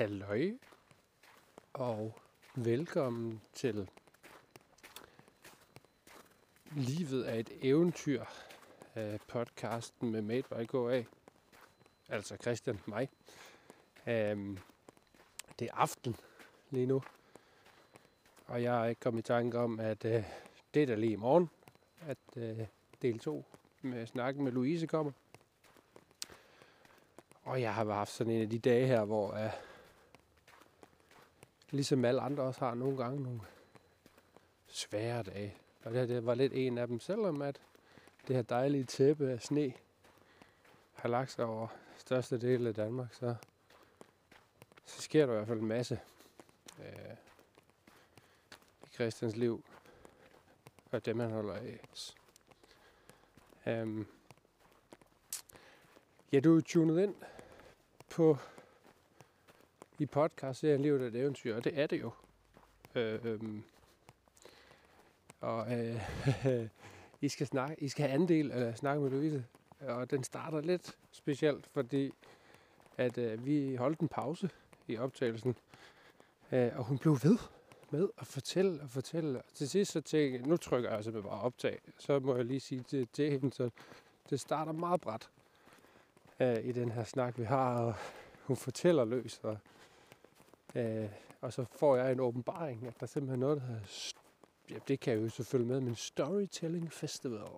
Halløj og velkommen til Livet er et eventyr af podcasten med Made by GA. Altså Christian, mig. Um, det er aften lige nu, og jeg er ikke kommet i tanke om, at uh, det er lige i morgen, at uh, del 2 med snakken med Louise kommer. Og jeg har haft sådan en af de dage her, hvor uh, ligesom alle andre også har nogle gange nogle svære dage. Og det her det var lidt en af dem, selvom at det her dejlige tæppe af sne har lagt sig over største del af Danmark, så, så sker der i hvert fald en masse øh, i Christians liv, og dem han holder af. Øhm. ja, du er tunet ind på i podcast serien Livet er et eventyr, og det er det jo. Øh, øhm, og øh, I, skal snakke, I skal have andel af snakke med Louise, og den starter lidt specielt, fordi at øh, vi holdt en pause i optagelsen, øh, og hun blev ved med at fortælle og fortælle. Og til sidst så tænkte jeg, nu trykker jeg altså bare optag. Så må jeg lige sige til, til hende, så det starter meget bræt øh, i den her snak, vi har, og hun fortæller løs, og Øh, og så får jeg en åbenbaring, at der er simpelthen noget, der hedder, ja, det kan jeg jo selvfølgelig med, men Storytelling Festival.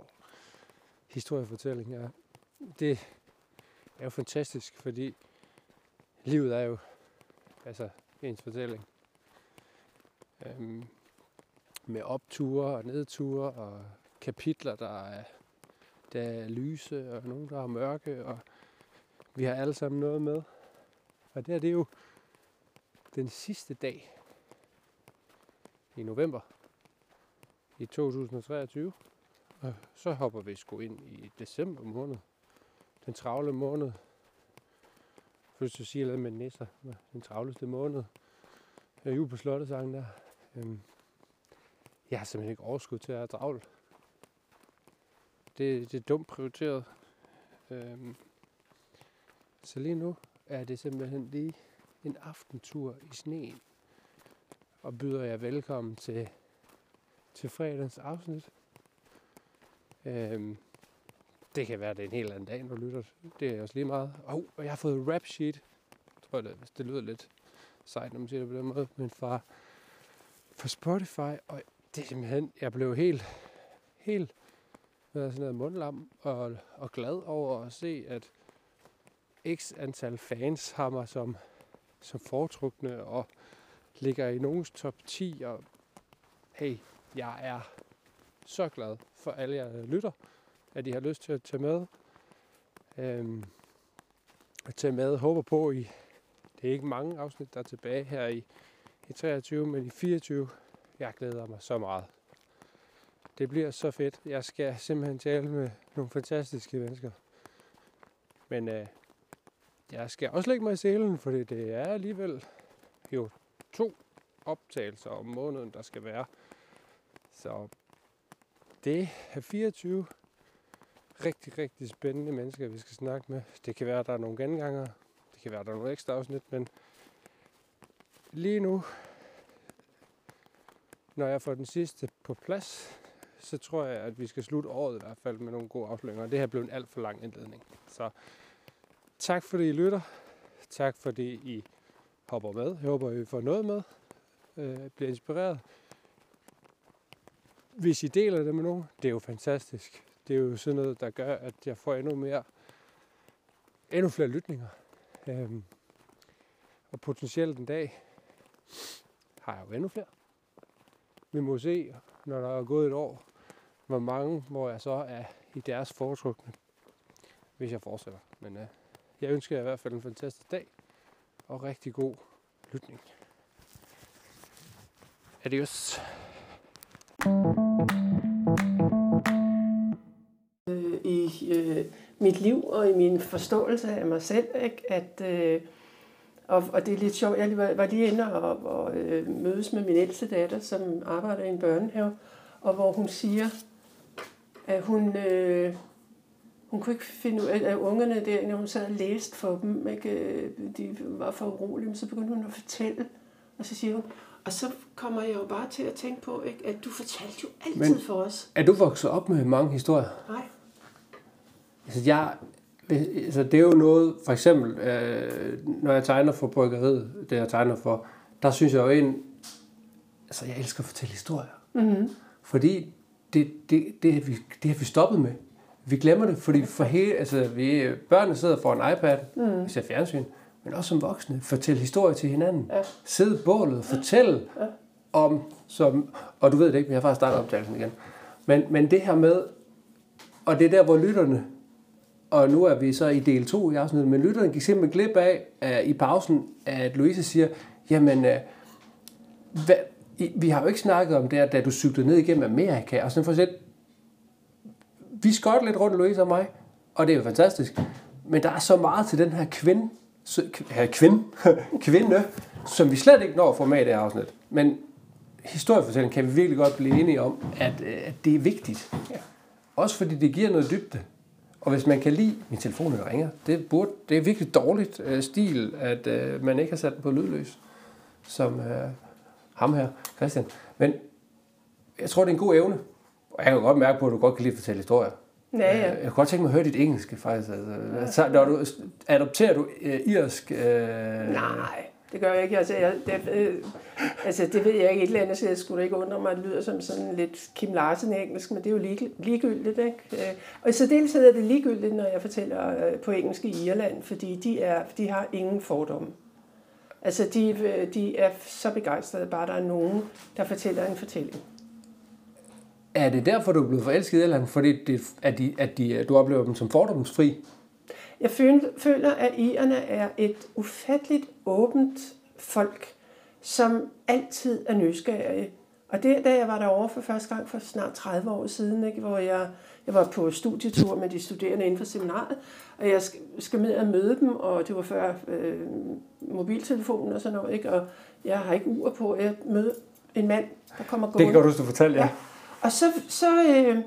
Historiefortælling, ja. Det er jo fantastisk, fordi livet er jo altså ens fortælling. Øhm, med opture og nedture og kapitler, der er, der er lyse og nogen, der er mørke, og vi har alle sammen noget med. Og det er det jo den sidste dag i november i 2023. Og så hopper vi sgu ind i december måned. Den travle måned. Først så siger jeg med nisser. Den travleste måned. Jeg er på slottesangen der. Øhm, jeg har simpelthen ikke overskud til at have travlt. Det, det er dumt prioriteret. Øhm, så lige nu er det simpelthen lige en aftentur i sneen. Og byder jer velkommen til, til fredagens afsnit. Øhm, det kan være, det er en helt anden dag, når du lytter. Det er også lige meget. Oh, og jeg har fået rap sheet. Jeg tror, det, det lyder lidt sejt, når man siger det på den måde. Men fra, fra Spotify. Og det er simpelthen, jeg blev helt, helt hvad sådan noget mundlam og, og glad over at se, at x antal fans har mig som som foretrukne og ligger i nogens top 10. Og hey, jeg er så glad for alle jer lytter, at I har lyst til at tage med. Øhm, at tage med. Håber på, I det er ikke mange afsnit, der er tilbage her i, i 23, men i 24. Jeg glæder mig så meget. Det bliver så fedt. Jeg skal simpelthen tale med nogle fantastiske mennesker. Men øh, jeg skal også lægge mig i selen, fordi det er alligevel jo to optagelser om måneden, der skal være. Så det er 24 rigtig, rigtig spændende mennesker, vi skal snakke med. Det kan være, at der er nogle genganger. Det kan være, at der er nogle ekstra afsnit, men lige nu, når jeg får den sidste på plads, så tror jeg, at vi skal slutte året i hvert fald med nogle gode afsløringer. Det her blev en alt for lang indledning. Så Tak fordi I lytter. Tak fordi I hopper med. Jeg håber, I får noget med. Øh, bliver inspireret. Hvis I deler det med nogen, det er jo fantastisk. Det er jo sådan noget, der gør, at jeg får endnu mere, endnu flere lytninger. Øhm, og potentielt en dag har jeg jo endnu flere. Vi må se, når der er gået et år, hvor mange, hvor jeg så er i deres foretrukne, hvis jeg fortsætter. Men øh, jeg ønsker jer i hvert fald en fantastisk dag og rigtig god lytning. Adios. Øh, I øh, mit liv og i min forståelse af mig selv, ikke? at øh, og, og det er lidt sjovt, jeg var, var lige inde og, og øh, mødes med min ældste datter, som arbejder i en børnehave, og hvor hun siger, at hun, øh, hun kunne ikke finde ud af, at ungerne der, når hun sad og læste for dem, ikke, øh, de var for urolige, men så begyndte hun at fortælle. Og så siger hun, og så kommer jeg jo bare til at tænke på, ikke, at du fortalte jo altid Men- for os. Er du vokset op med mange historier? Nej. Altså, jeg, altså, det er jo noget, for eksempel, øh, når jeg tegner for bryggeriet, det jeg tegner for, der synes jeg jo ind, altså jeg elsker at fortælle historier. Mm-hmm. Fordi det, det, det, har vi, det har vi stoppet med. Vi glemmer det, fordi for hele, altså, vi, børnene sidder foran iPad, mm. ser fjernsyn, men også som voksne, fortælle historier til hinanden. Ja. Sid bålet, fortæl Ja. om, som, og du ved det ikke, vi har faktisk startet optagelsen igen. Men, men det her med, og det er der, hvor lytterne, og nu er vi så i del 2 i afsnittet, men lytterne gik simpelthen glip af, uh, i pausen, at Louise siger, jamen, uh, hvad, I, vi har jo ikke snakket om det, her, da du cyklede ned igennem Amerika, og sådan for at vi skøjter lidt rundt, Louise og mig, og det er jo fantastisk, men der er så meget til den her kvinde, kvinde, kvinde, som vi slet ikke når at få med i det her afsnit. Men historiefortælling kan vi virkelig godt blive enige om, at, øh, at det er vigtigt. Ja. Også fordi det giver noget dybde. Og hvis man kan lide, min telefon ringer, det, burde, det er virkelig dårligt øh, stil, at øh, man ikke har sat den på lydløs, som øh, ham her, Christian. Men jeg tror, det er en god evne. Og jeg kan godt mærke på, at du godt kan lide at fortælle historier. Ja, ja. Øh, Jeg kunne godt tænke mig at høre dit engelske, faktisk. Altså, så, når du, adopterer du øh, irsk? Øh, Nej, det gør jeg ikke. Altså, jeg, det, øh, altså, det ved jeg ikke. Et eller andet sted skulle det ikke undre mig, at det lyder som sådan lidt Kim Larsen engelsk, men det er jo lige, ligegyldigt. Ikke? Øh, Og i særdeleshed er det ligegyldigt, når jeg fortæller øh, på engelsk i Irland, fordi de, er, de har ingen fordomme. Altså, de, de er så begejstrede, bare der er nogen, der fortæller en fortælling. Er det derfor, du er blevet forelsket i Irland? Fordi det, at, de, at de, du oplever dem som fordomsfri? Jeg føl- føler, at irerne er et ufatteligt åbent folk, som altid er nysgerrige. Og det, da jeg var derovre for første gang for snart 30 år siden, ikke, hvor jeg, jeg var på studietur med de studerende inden for seminaret, og jeg skal, med at møde dem, og det var før øh, mobiltelefonen og sådan noget, ikke? og jeg har ikke ur på, jeg møder en mand, der kommer Det gående. kan du huske, du fortalte, ja. Ja. Og så, så, øh,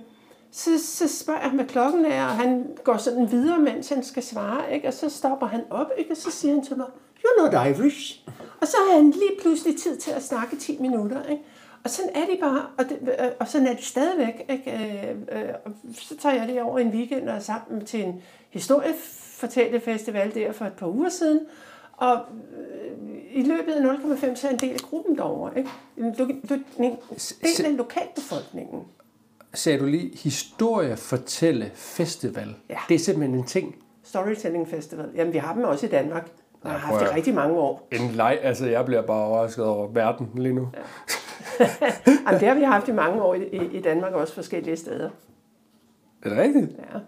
så, så spørger jeg, hvad klokken er, og han går sådan videre, mens han skal svare, ikke? og så stopper han op, ikke? og så siger han til mig, you're not Irish. Og så har han lige pludselig tid til at snakke 10 minutter. Ikke? Og sådan er de bare, og, det, øh, og sådan er de stadigvæk. Ikke? Øh, øh, og så tager jeg det over en weekend og er sammen til en historiefortællefestival der for et par uger siden. Og øh, i løbet af 0,5 så er en del af gruppen derovre. Ikke? En, lo- en del af lokalbefolkningen. Sagde du lige, historie fortælle festival. Ja. Det er simpelthen en ting. Storytelling Festival. Jamen, vi har dem også i Danmark. Og har haft det rigtig mange år. En leg, altså jeg bliver bare overrasket over verden lige nu. Ja. Jamen, det har vi haft i mange år i, i, i Danmark også forskellige steder. Er det rigtigt? Ja.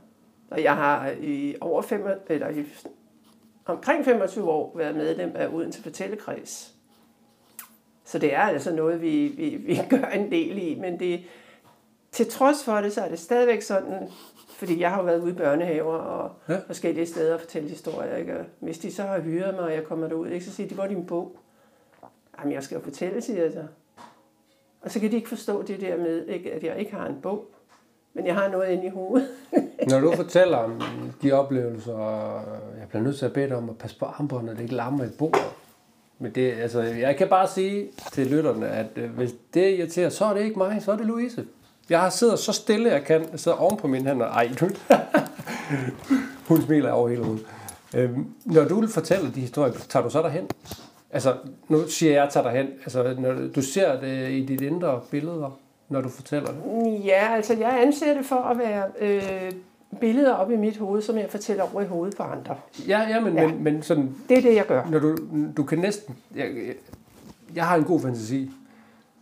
Og jeg har i over fem, eller i, omkring 25 år været medlem af Odense Fortællekreds. Så det er altså noget, vi, vi, vi gør en del i, men det, til trods for det, så er det stadigvæk sådan, fordi jeg har jo været ude i børnehaver og Ja. forskellige steder og fortælle historier. Ikke? Og hvis de så har hyret mig, og jeg kommer derud, ikke? så siger de, hvor er din bog? Jamen, jeg skal jo fortælle, siger jeg så. Og så kan de ikke forstå det der med, ikke, at jeg ikke har en bog, men jeg har noget inde i hovedet. Når du fortæller om de oplevelser, jeg bliver nødt til at bede dig om at passe på armbåndet, det ikke larmer i bordet. Men det, altså, jeg kan bare sige til lytterne, at øh, hvis det irriterer, så er det ikke mig, så er det Louise. Jeg har siddet så stille, jeg kan. Jeg sidder oven på mine hænder. Ej, du... Hun smiler over hele hovedet. Øhm, når du vil fortælle de historier, tager du så derhen? Altså, nu siger jeg, tager derhen. Altså, når du ser det i dit indre billeder, når du fortæller det. Ja, altså jeg anser det for at være øh, billeder op i mit hoved, som jeg fortæller over i hovedet på andre. Ja, ja, men, Ja. Men, men sådan, Det er det, jeg gør. når du, du kan næsten... Jeg, jeg, jeg har en god fantasi.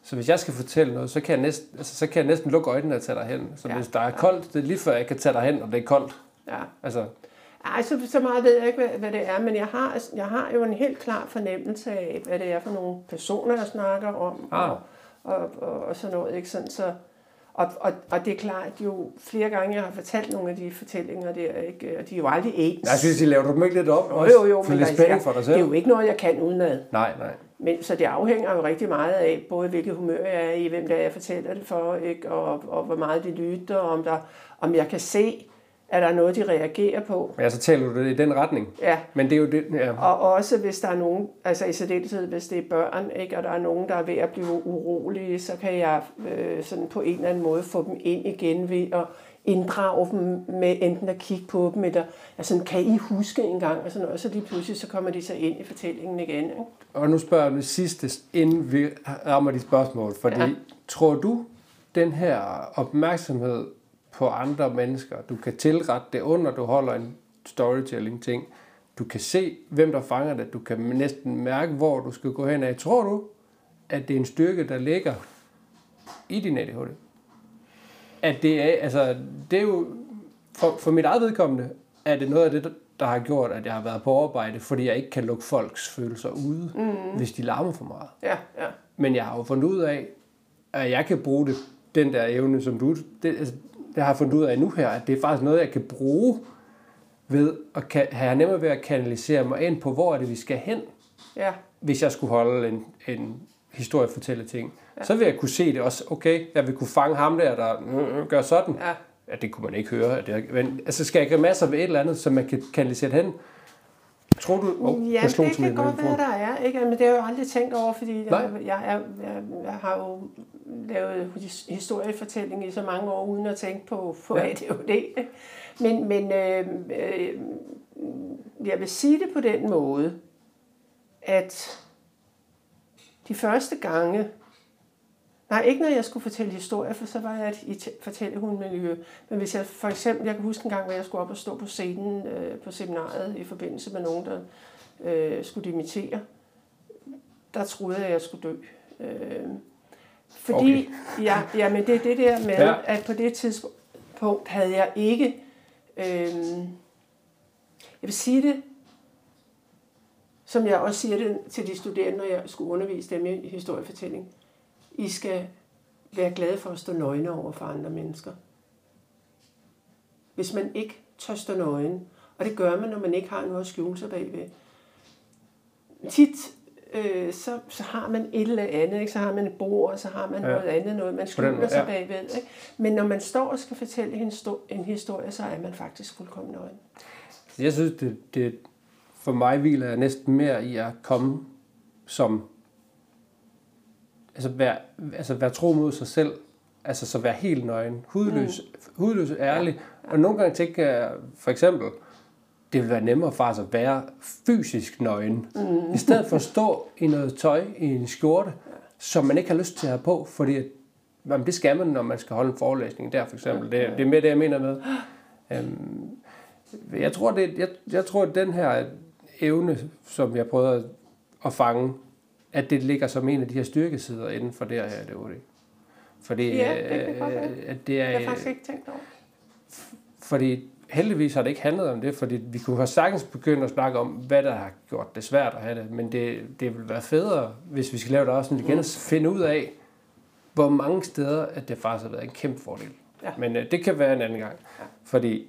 Så hvis jeg skal fortælle noget, så kan jeg næsten, altså, så kan jeg næsten lukke øjnene og tage derhen. Så Ja. hvis der er koldt, det er lige før jeg kan tage derhen, og det er koldt. Ja. Altså, Ej, så, så meget ved jeg ikke, hvad, hvad det er, men jeg har, jeg har jo en helt klar fornemmelse af, hvad det er for nogle personer, jeg snakker om, Ah. og, og, og, og sådan noget. Ikke? Sådan, så, og, og, og det er klart, jo flere gange jeg har fortalt nogle af de fortællinger der, ikke? og de er jo aldrig ens. jeg synes, de laver du dem ikke lidt op? jo, jo, jo, For men lidt altså, for dig det er selv. jo ikke noget, jeg kan udenad. Nej, nej. Men, så det afhænger jo rigtig meget af, både hvilket humør jeg er i, hvem det er, jeg fortæller det for, ikke? Og, og hvor meget de lytter, og om, der, om jeg kan se, er der noget, de reagerer på. Ja, så taler du det i den retning. Ja, Men det er jo det, ja. og også hvis der er nogen, altså i særdeleshed hvis det er børn, ikke, og der er nogen, der er ved at blive urolige, så kan jeg øh, sådan på en eller anden måde få dem ind igen ved at inddrage dem med enten at kigge på dem, eller altså, kan I huske en gang, og, sådan noget, og så lige pludselig så kommer de så ind i fortællingen igen. Ikke? Og nu spørger jeg det sidste, inden vi rammer de spørgsmål. Fordi. Ja. tror du, den her opmærksomhed på andre mennesker, du kan tilrette det under, du holder en storytelling-ting, du kan se, hvem der fanger det, du kan næsten mærke, hvor du skal gå hen af. Tror du, at det er en styrke, der ligger i din ADHD? At det er, altså, det er jo, for, for mit eget vedkommende, er det noget af det, der har gjort, at jeg har været på arbejde, fordi jeg ikke kan lukke folks følelser ude, mm. hvis de larmer for meget. Ja, ja. Men jeg har jo fundet ud af, at jeg kan bruge det, den der evne, som du... Det, altså, det har jeg fundet ud af nu her, at det er faktisk noget, jeg kan bruge ved at kan, have nemmere ved at kanalisere mig ind på, hvor er det, vi skal hen, ja. hvis jeg skulle holde en, en historiefortælle ting. Ja. Så vil jeg kunne se det også, okay, jeg vil kunne fange ham der, der mm, gør sådan. Ja. Ja, det kunne man ikke høre. At det, men altså, skal jeg grimasser ved et eller andet, så man kan kanalisere hen? Tror du... Oh, Ja, jeg det kan godt være, der er. Ikke? Men det har jeg jo aldrig tænkt over, fordi jeg, jeg, jeg, jeg, jeg har jo lavet his- historiefortælling i så mange år, uden at tænke på, på Ja. ADHD. Men, men øh, øh, jeg vil sige det på den måde, at de første gange, nej ikke når jeg skulle fortælle historier, for så var jeg i et fortællehundmiljø, men hvis jeg for eksempel, jeg kan huske en gang, hvor jeg skulle op og stå på scenen øh, på seminaret i forbindelse med nogen, der øh, skulle dimitere, der troede jeg, at jeg skulle dø. Øh, fordi, okay. ja, ja, men det er det der med, ja. at på det tidspunkt havde jeg ikke, øh, jeg vil sige det, som jeg også siger det til de studerende, når jeg skulle undervise dem i historiefortælling. I skal være glade for at stå nøgne over for andre mennesker. Hvis man ikke tør stå nøgen, og det gør man, når man ikke har noget at skjule sig bagved. Tit, øh, så, så har man et eller andet, ikke? så har man et bord, og så har man Ja. noget andet, noget man skjuler sig ja. bagved. Ikke? Men når man står og skal fortælle en, en historie, så er man faktisk fuldkommen nøgen. Jeg synes, det, det for mig hviler næsten mere i at komme som altså være, altså være tro mod sig selv, altså så være helt nøgen, hudløs, mm. hudløs ærlig. Ja. Og nogle gange tænker jeg, for eksempel, det vil være nemmere faktisk at være fysisk nøgen, mm. i stedet for at stå i noget tøj, i en skjorte, som man ikke har lyst til at have på, fordi at, jamen, det skal man, når man skal holde en forelæsning der, for eksempel. Det, det er med det, jeg mener med. Øhm, jeg tror, det, jeg, jeg tror, at den her evne, som jeg prøvede at fange, at det ligger som en af de her styrkesider inden for det her ADHD. Fordi, Ja, det kan godt være. øh, at det er, Det har jeg faktisk ikke tænkt over. fordi heldigvis har det ikke handlet om det, fordi vi kunne have sagtens begyndt at snakke om, hvad der har gjort det svært at have det, men det, det vil være federe, hvis vi skal lave det også igen, at finde ud af, hvor mange steder, at det faktisk har været en kæmpe fordel. Ja. Men øh, det kan være en anden gang, Ja. fordi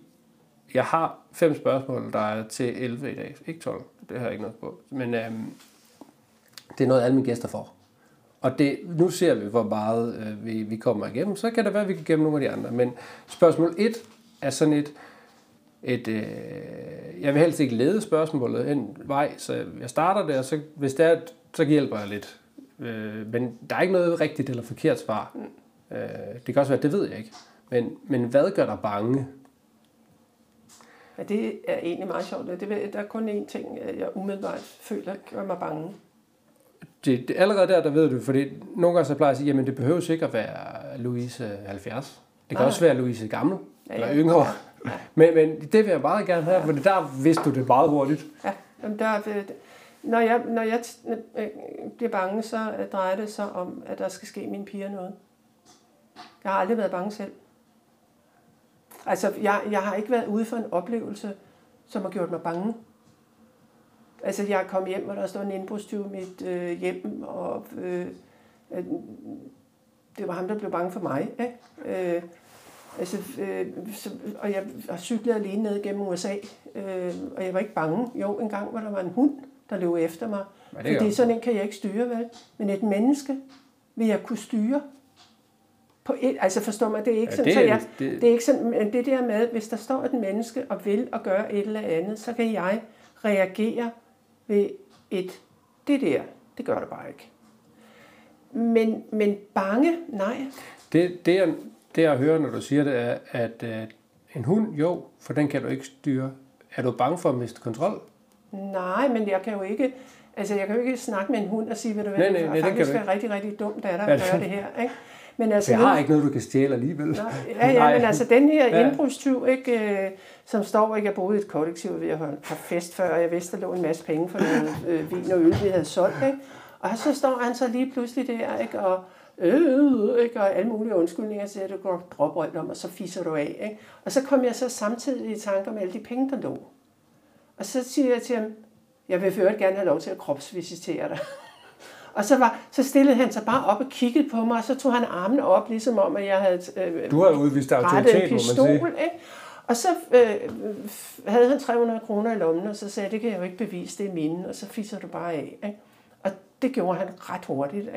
jeg har fem spørgsmål, der er til 11 i dag, ikke 12, det har jeg ikke noget på, men øhm, det er noget, alle mine gæster får. Og det, nu ser vi, hvor meget øh, vi, vi kommer igennem. Så kan det være, at vi kan gemme nogle af de andre. Men spørgsmål 1 er sådan et, et øh, jeg vil helst ikke lede spørgsmålet en vej, så jeg starter der, og så, hvis det er, så hjælper jeg lidt. Øh, men der er ikke noget rigtigt eller forkert svar. Øh, det kan også være, det ved jeg ikke. Men, men hvad gør dig bange? Ja, det er egentlig meget sjovt. Det, der er kun én ting, jeg umiddelbart føler gør mig bange. Det, det, allerede der, der ved du, fordi nogle gange så plejer jeg at sige, jamen det behøver ikke at være Louise 70. Det kan Nej. også være Louise gammel, Ja, eller ja. yngre. Ja. Men, men det vil jeg meget gerne have, for der vidste du det meget hurtigt. Ja, jamen der, er- når jeg, når jeg øh, bliver bange, så øh, drejer det sig om, at der skal ske mine piger noget. Jeg har aldrig været bange selv. Altså, jeg, jeg har ikke været ude for en oplevelse, som har gjort mig bange. Altså, jeg kommet hjem, og der står en indbrudstyv i mit øh, hjem, og øh, øh, det var ham, der blev bange for mig. Ikke? Øh, altså, øh, så, og jeg har cyklet alene ned gennem USA, øh, og jeg var ikke bange. Jo, en gang, hvor der var en hund, der løb efter mig. Ja, det Fordi sådan en kan jeg ikke styre, vel? Men et menneske vil jeg kunne styre. På et, altså forstår mig, det er ikke Ja, sådan, det så er- jeg, det- det, er ikke sådan, men det der med, hvis der står et menneske og vil og gøre et eller andet, så kan jeg reagere ved et, det der, det gør det bare ikke. Men, men bange, nej. Det, det, jeg, det, jeg hører, når du siger det, er, at øh, en hund, jo, for den kan du ikke styre. Er du bange for at miste kontrol? Nej, men jeg kan jo ikke, altså jeg kan jo ikke snakke med en hund og sige, ved du hvad, Nej, det nej, er nej, det kan være rigtig, rigtig dumt at gøre det her, ikke? Men altså, Jeg nu- har ikke noget, du kan stjæle alligevel. Nå, ja, ja, men altså den her indbrudstyv, ikke, øh, som står, ikke, jeg boede i et kollektiv ved at holde par fest før, og jeg vidste, der lå en masse penge for noget øh, vin og øl, vi havde solgt, ikke? Og så står han så lige pludselig der, ikke, og øh, ikke, og alle mulige undskyldninger, at du går drop rundt om, og så fiser du af, ikke? Og så kom jeg så samtidig i tanke om alle de penge, der lå. Og så siger jeg til ham, jeg vil for gerne have lov til at kropsvisitere dig. Og så, var, så stillede han sig bare op og kiggede på mig, og så tog han armene op, ligesom om, at jeg havde øh, Du har udvist autoritet, en må man pistol. sige. Ikke? Og så øh, havde han 300 kroner i lommen, og så sagde jeg, det kan jeg jo ikke bevise, det er mine, og så fiser du bare af. Ikke? Og det gjorde han ret hurtigt.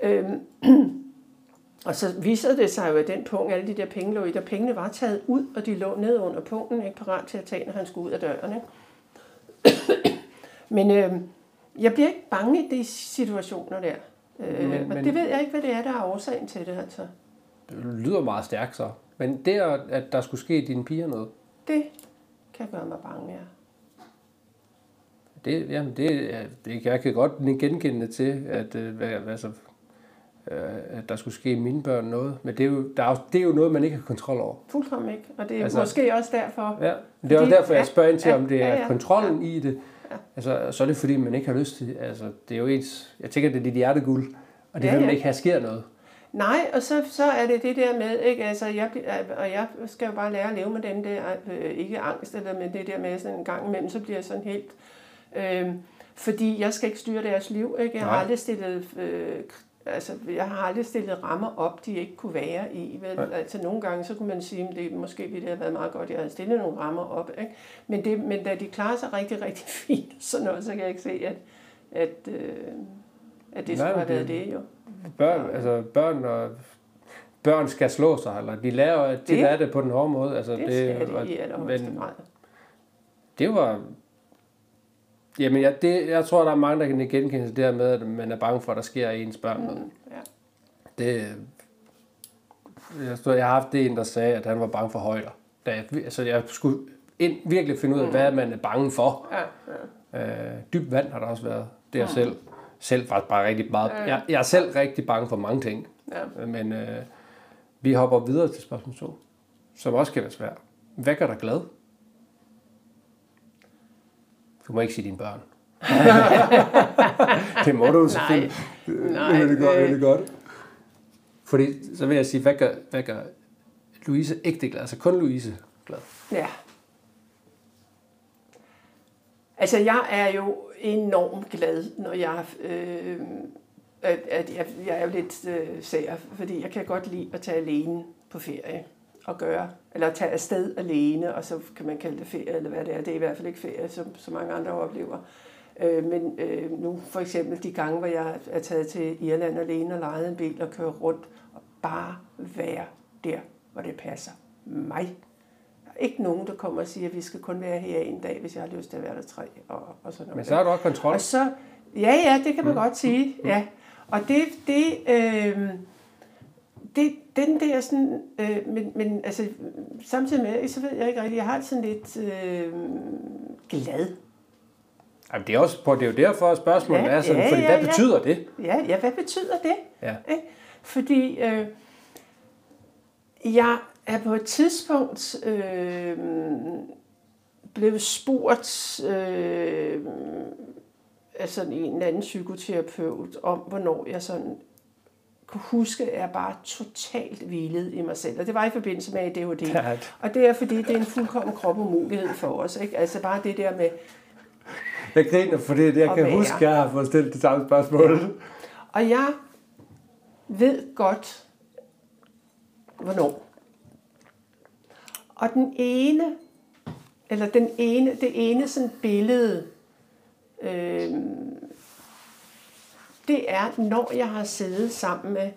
Ikke? Øhm, og så viser det sig jo, at den punkt, alle de der penge lå i, der pengene var taget ud, og de lå ned under punkten, ikke parat til at tage, når han skulle ud af døren. Ikke? Men øh, jeg bliver ikke bange i de situationer der. Øh, Men- men, det ved jeg ikke, hvad det er, der er årsagen til det. Altså. Det lyder meget stærkt så. Men det, at der skulle ske dine piger noget, Det kan gøre mig bange, ja. det, jamen det, det, jeg kan godt genkende til, at, øh, hvad, altså, øh, at der skulle ske mine børn noget. Men det er, jo, der er, jo- det er jo noget, man ikke har kontrol over. Fuldkommen ikke. Og det er Altså- måske også derfor. Ja, det er også derfor, jeg ja, spørger ind til, ja, om det er ja, ja, kontrollen i det. Ja. Altså, så er det fordi, man ikke har lyst til Altså, det er jo ens... Jeg tænker, det er dit hjerteguld, og det Ja, vil man ja. ikke have sker noget. Nej, og så, så er det det der med, ikke? Altså, jeg, og jeg skal jo bare lære at leve med den der, øh, ikke angst, eller med det der med sådan en gang imellem, så bliver jeg sådan helt... Øh, fordi jeg skal ikke styre deres liv, ikke? Jeg har Nej. aldrig stillet... Øh, Altså, jeg har aldrig stillet rammer op, de ikke kunne være i. Vel? Nej. Altså, nogle gange, så kunne man sige, at det måske ville det have været meget godt, at jeg havde stillet nogle rammer op. Ikke? Men, det, men da de klarer sig rigtig, rigtig fint, sådan noget, så kan jeg ikke se, at, at, øh, at det Nej, skulle have været det- det, jo. Børn, altså, børn og børn skal slå sig, eller de lærer, de Det- lærer det på den hårde måde. Altså, Det, det skal det i allerhøjeste grad. det var... Jamen, jeg, det, jeg tror, der er mange, der kan genkende det der med, at man er bange for, at der sker ens børn. Mm, ja. Det, jeg, stod, jeg har haft det en, der sagde, at han var bange for højder. Da jeg, altså, jeg skulle ind, virkelig finde ud af, hvad man er bange for. Ja, ja. Øh, dyb vand har der også været. Det er jeg selv. Selv faktisk bare rigtig meget. Ja. Jeg, jeg er selv rigtig bange for mange ting. ja. Men øh, vi hopper videre til spørgsmål 2, som også kan være svært. Hvad gør dig glad? Du må ikke sige dine børn. det må du selvfølgelig. Nej, det er godt, øh. det er godt. Fordi, så vil jeg sige, hvad gør, hvad gør Louise ægte glad? Altså kun Louise glad. Ja. Altså, jeg er jo enormt glad, når jeg... Øh, at, at jeg, jeg er jo lidt øh, sær, fordi jeg kan godt lide at tage alene på ferie og gøre, eller tage afsted alene, og så kan man kalde det ferie, eller hvad det er. Det er i hvert fald ikke ferie, som så mange andre oplever. Øh, men øh, nu for eksempel de gange, hvor jeg er taget til Irland alene og lejet en bil og kører rundt, og bare være der, hvor det passer mig. Der er ikke nogen, der kommer og siger, at vi skal kun være her en dag, hvis jeg har lyst til at være der tre, og, og sådan noget. Men så har du også kontrol. Og så, ja, ja, det kan man mm. godt sige, ja. Og det, det, øh, det, den der sådan, øh, men, men altså, samtidig med, så ved jeg ikke rigtigt, jeg har sådan lidt øh, glad. Jamen, det er også på, det er jo derfor, at spørgsmålet Ja, er sådan, ja, fordi ja, hvad ja. betyder det? Ja, ja, hvad betyder det? Ja. Ikke? Fordi øh, jeg er på et tidspunkt øh, blevet spurgt øh, af sådan en eller anden psykoterapeut om, hvornår jeg sådan kunne huske, at jeg bare totalt hvilede i mig selv. Og det var i forbindelse med ADHD. Ja. Og det er fordi, det er en fuldkommen kropumulighed for os. Ikke? Altså bare det der med, Jeg griner, fordi det, jeg kan være. huske, at jeg har fået stillet det samme spørgsmål. Og jeg ved godt, hvornår. Og den ene, eller den ene, det ene sådan billede, øh, det er, når jeg har siddet sammen med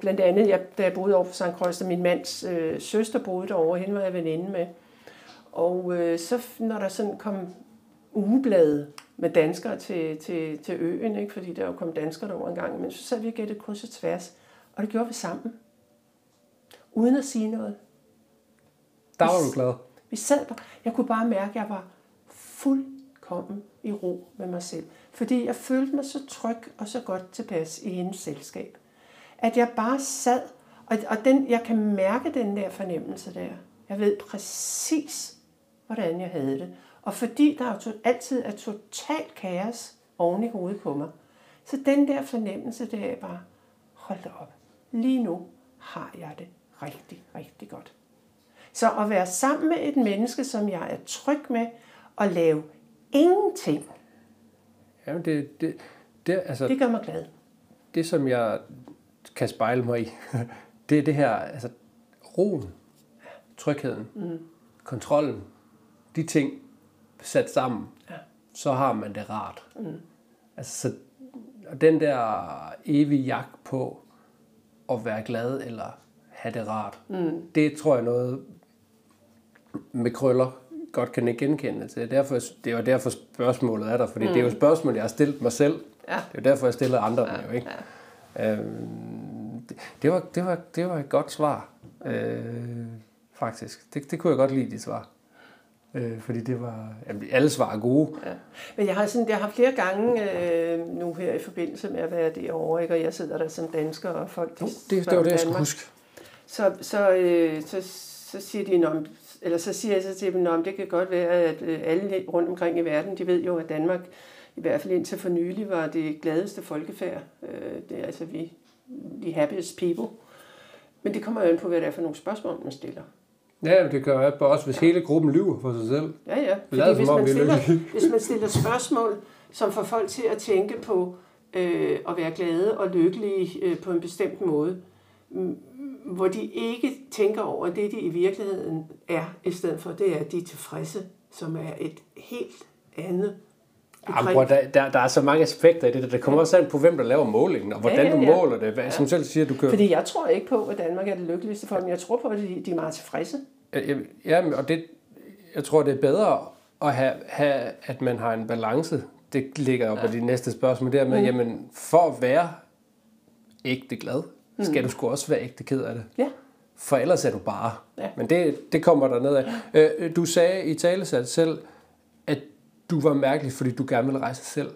blandt andet, jeg, da jeg boede over på St. Croix, min mands øh, søster boede derovre, hende var jeg veninde med. Og øh, så når der sådan kom ugeblade med danskere til, til, til øen, ikke? fordi der jo kom danskere derover en gang, men så sad vi og gættede kryds og tværs. Og det gjorde vi sammen. Uden at sige noget. Der var du glad. Vi sad bare, jeg kunne bare mærke, at jeg var fuldkommen i ro med mig selv. Fordi jeg følte mig så tryg og så godt tilpas i hendes selskab. At jeg bare sad, og, og den, jeg kan mærke den der fornemmelse der. Jeg ved præcis, hvordan jeg havde det. Og fordi der jo altid er totalt kaos oven i hovedet på mig, så den der fornemmelse, der er bare, hold da op, lige nu har jeg det rigtig, rigtig godt. Så at være sammen med et menneske, som jeg er tryg med, og lave ingenting, Ja, det, det, det, altså, det gør mig glad. det, som jeg kan spejle mig i, det er det her, altså roen, trygheden, mm. kontrollen, de ting sat sammen, Ja. så har man det rart. Mm. Altså, så, og den der evige jagt på at være glad eller have det rart, mm. det tror jeg noget med krøller godt kan ikke genkende til. Derfor, det er jo derfor spørgsmålet er der, fordi mm. det er jo et spørgsmål, jeg har stillet mig selv. Ja. Det er jo derfor, jeg stiller andre ja. jo, ikke? Ja. Øhm, det, det, var, det, var, det var et godt svar, øh, faktisk. Det, det kunne jeg godt lide, dit svar. Øh, fordi det var... Jamen, alle svar er gode. Ja. Men jeg har, sådan, jeg har flere gange øh, nu her i forbindelse med at være derovre, ikke? og jeg sidder der som dansker, og folk de Jo, det, det spørger var det, jeg skulle huske. Så, så, øh, så, så siger de, eller så siger jeg så til dem, om det kan godt være, at øh, alle rundt omkring i verden, de ved jo, at Danmark, i hvert fald indtil for nylig, var det gladeste folkefærd. Øh, det er altså vi, the happiest people. Men det kommer jo an på, hvad det er for nogle spørgsmål, man stiller. Ja, det gør jeg også, hvis hele gruppen lyver for sig selv. Ja, ja. Fordi hvis man, er stiller, hvis man stiller spørgsmål, som får folk til at tænke på øh, at være glade og lykkelige øh, på en bestemt måde, hvor de ikke tænker over det, de i virkeligheden er, i stedet for, det er, at de er tilfredse, som er et helt andet begreb. bror, der, der, der er så mange aspekter i det. Der kommer også an på, hvem der laver målingen, og hvordan Ja, ja, du ja. måler det. Hvad, Som selv siger, du kan... Fordi jeg tror ikke på, at Danmark er det lykkeligste folk, men jeg tror på, at de, de er meget tilfredse. Ja, Ja, og det, jeg tror, det er bedre at have, have at man har en balance. Det ligger jo på de næste spørgsmål dermed. Mm. Jamen, for at være ægte glad, skal du sgu også være ægte ked af det. Ja. For ellers er du bare. Ja. Men det, det kommer der ned af. Øh, Du sagde i talesat selv, at du var mærkelig, fordi du gerne ville rejse selv.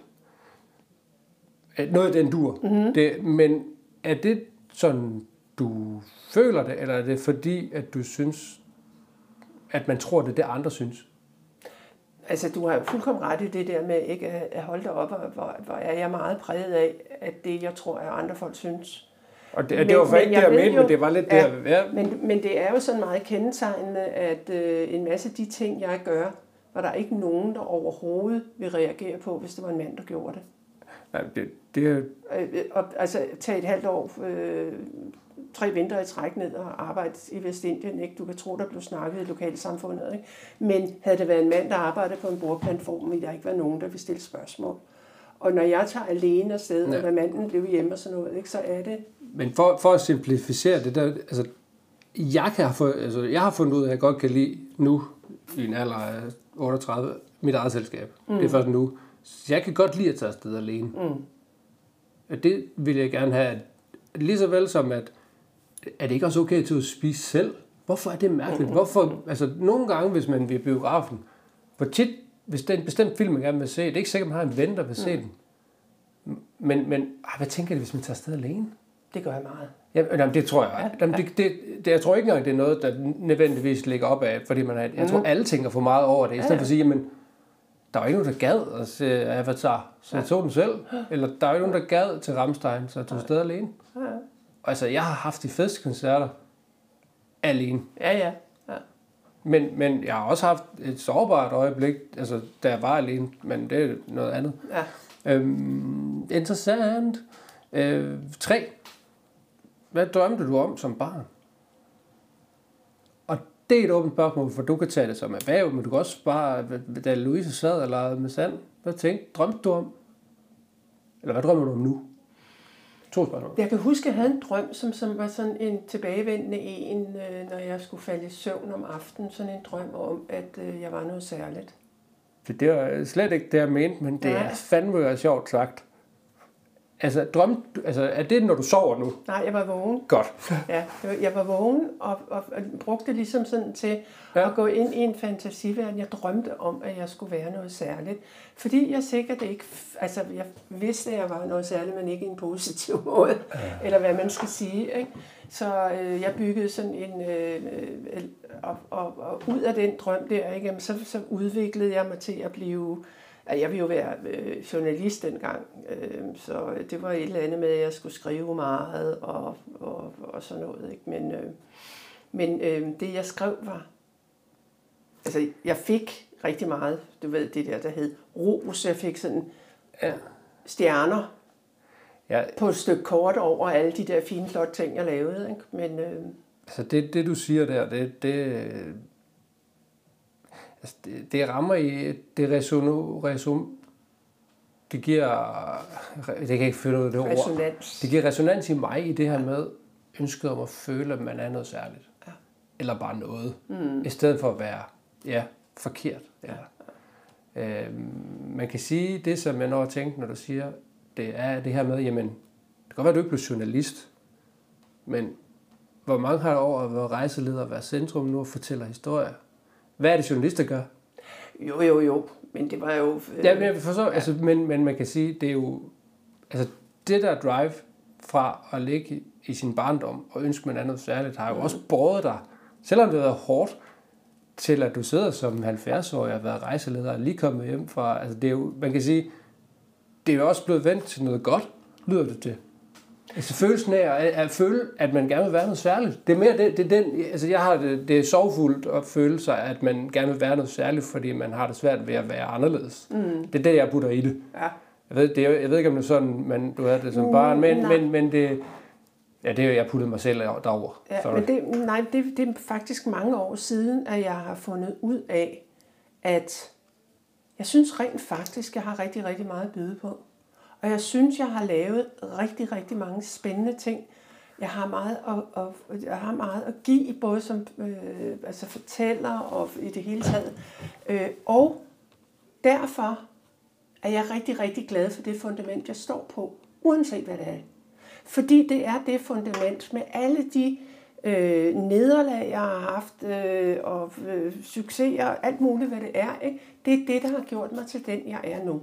Øh, Noget af den dur. Mm-hmm. Det, men er det sådan, du føler det, eller er det fordi, at du synes, at man tror, det er det, andre synes? Altså, du har jo fuldkommen ret i det der med ikke at at holde dig op, og hvor, hvor er jeg meget præget af, at det, jeg tror, at andre folk synes. Og det, Men- det var men ikke det, jeg mente, jo- men det var lidt Ja. der. Ja, Men, men det er jo sådan meget kendetegnende, at øh, en masse af de ting, jeg gør, var der ikke nogen, der overhovedet vil reagere på, hvis det var en mand, der gjorde det. nej, det, det er Øh, øh, og, altså, tage et halvt år, øh, tre vintre i træk ned og arbejde i Vestindien. Ikke? Du kan tro, der blev snakket i lokalsamfundet. Ikke? Men havde det været en mand, der arbejdede på en bordplatform, ville der ikke være nogen, der ville stille spørgsmål. Og når jeg tager alene afsted, Ja. og når manden blev hjemme og sådan noget, ikke, så er det... Men for, for at simplificere det, der, altså, jeg, kan have altså, jeg har fundet ud af, at jeg godt kan lide nu, i en alder af 38, mit eget selskab. Mm. Det er først nu. Så jeg kan godt lide at tage afsted alene. Mm. Og det vil jeg gerne have, at, lige så vel som at, er det ikke også okay til at spise selv? Hvorfor er det mærkeligt? Hvorfor, altså nogle gange, hvis man vil biografen, hvor tit, hvis det er en bestemt film, man gerne vil se, det er ikke sikkert, man har en ven, der vil se den. Men, men ej, hvad tænker de, hvis man tager afsted alene? Det gør jeg meget. Ja, jamen, det tror jeg. Ja, Jamen, det, det, det, jeg tror ikke engang, det er noget, der nødvendigvis ligger op af, fordi man er, jeg tror, alle tænker for meget over det. I stedet for at sige, jamen, der var ikke nogen, der gad at se Avatar, så jeg tog den selv. Eller der var ikke nogen, der gad til Ramstein, så jeg tog afsted alene. Ja, Og altså, jeg har haft de fedeste koncerter alene. ja. ja. ja. Men, men jeg har også haft et sårbart øjeblik, altså, da jeg var alene, men det er noget andet. ja. Øhm, interessant. Øh, tre. Hvad drømte du om som barn? Og det er et åbent spørgsmål, for du kan tage det som erhverv, men du kan også bare, da Louise sad og legede med sand, hvad tænkte, drømte du om? Eller hvad drømmer du om nu? To spørgsmål. Jeg kan huske, at jeg havde en drøm, som, som var sådan en tilbagevendende en, øh, når jeg skulle falde i søvn om aftenen. Sådan en drøm om, at øh, jeg var noget særligt. Det, var slet ikke det, jeg mente, men det Nej. er fandme sjovt sagt. Altså, drøm, altså, er det, når du sover nu? Nej, jeg var vågen. Godt. Ja, jeg var- vågen og, og, og brugte det ligesom sådan til Ja. at gå ind i en fantasiverden. Jeg drømte om, at jeg skulle være noget særligt. Fordi jeg sikkert ikke... Altså, jeg vidste, at jeg var noget særligt, men ikke i en positiv måde. Ja. Eller hvad man skal sige, ikke? Så øh, jeg byggede sådan en... Øh, øh, og, og, og ud af den drøm der, ikke? Jamen, så, så udviklede jeg mig til at blive... Ja, jeg ville jo være øh, journalist dengang, øh, så det var et eller andet med, at jeg skulle skrive meget og, og, og sådan noget. Ikke? Men, øh, men øh, det, jeg skrev, var... Altså, jeg fik rigtig meget, du ved, det der, der hed ros. Jeg fik sådan Ja. stjerner Ja, på et stykke kort over alle de der fine, flotte ting, jeg lavede. Ikke? Men øh, altså det, det du siger der, det, det, altså det, det rammer i, det resono, reson, det giver, det kan ikke finde ud af det ord. resonans. Det giver resonans i mig i det her med ønsket om at føle, at man er noget særligt. Ja. Eller bare noget. Mm. I stedet for at være ja, forkert. Eller, øhm, man kan sige, det som jeg når at tænke, når du siger, det er det her med, jamen, det kan godt være, at du ikke blev journalist, men hvor mange har over at være rejseleder og være centrum nu og fortæller historier? Hvad er det, journalister gør? Jo, jo, jo. Men det var jo... Øh, Ja, men, jeg forstår, ja. altså, men, men man kan sige, det er jo... Altså, det der drive fra at ligge i, sin barndom og ønske, man er noget særligt, har jo også båret dig, selvom det har været hårdt, til at du sidder som 70-årig og har været rejseleder og lige kommet hjem fra... Altså, det er jo, man kan sige, det er jo også blevet vendt til noget godt, lyder det til. Altså følelsen af at, at føle, at man gerne vil være noget særligt. Det er mere det, det er den, altså jeg har det, det er sorgfuldt at føle sig, at man gerne vil være noget særligt, fordi man har det svært ved at være anderledes. Mm. Det er det, jeg putter i det. Ja. Jeg ved, det er, jeg ved ikke, om det er sådan, man, du havde det som barn, men, nej. men, men det, ja, det er jeg puttede mig selv derover. Ja, Sorry. men det, nej, det, det er faktisk mange år siden, at jeg har fundet ud af, at jeg synes rent faktisk, jeg har rigtig, rigtig meget at byde på. Og jeg synes, jeg har lavet rigtig, rigtig mange spændende ting. Jeg har meget at, at, jeg har meget at give, både som øh, altså fortæller og i det hele taget. Øh, og derfor er jeg rigtig, rigtig glad for det fundament, jeg står på, uanset hvad det er. Fordi det er det fundament med alle de øh, nederlag, jeg har haft, øh, og øh, succeser, alt muligt, hvad det er. Ikke? Det er det, der har gjort mig til den, jeg er nu.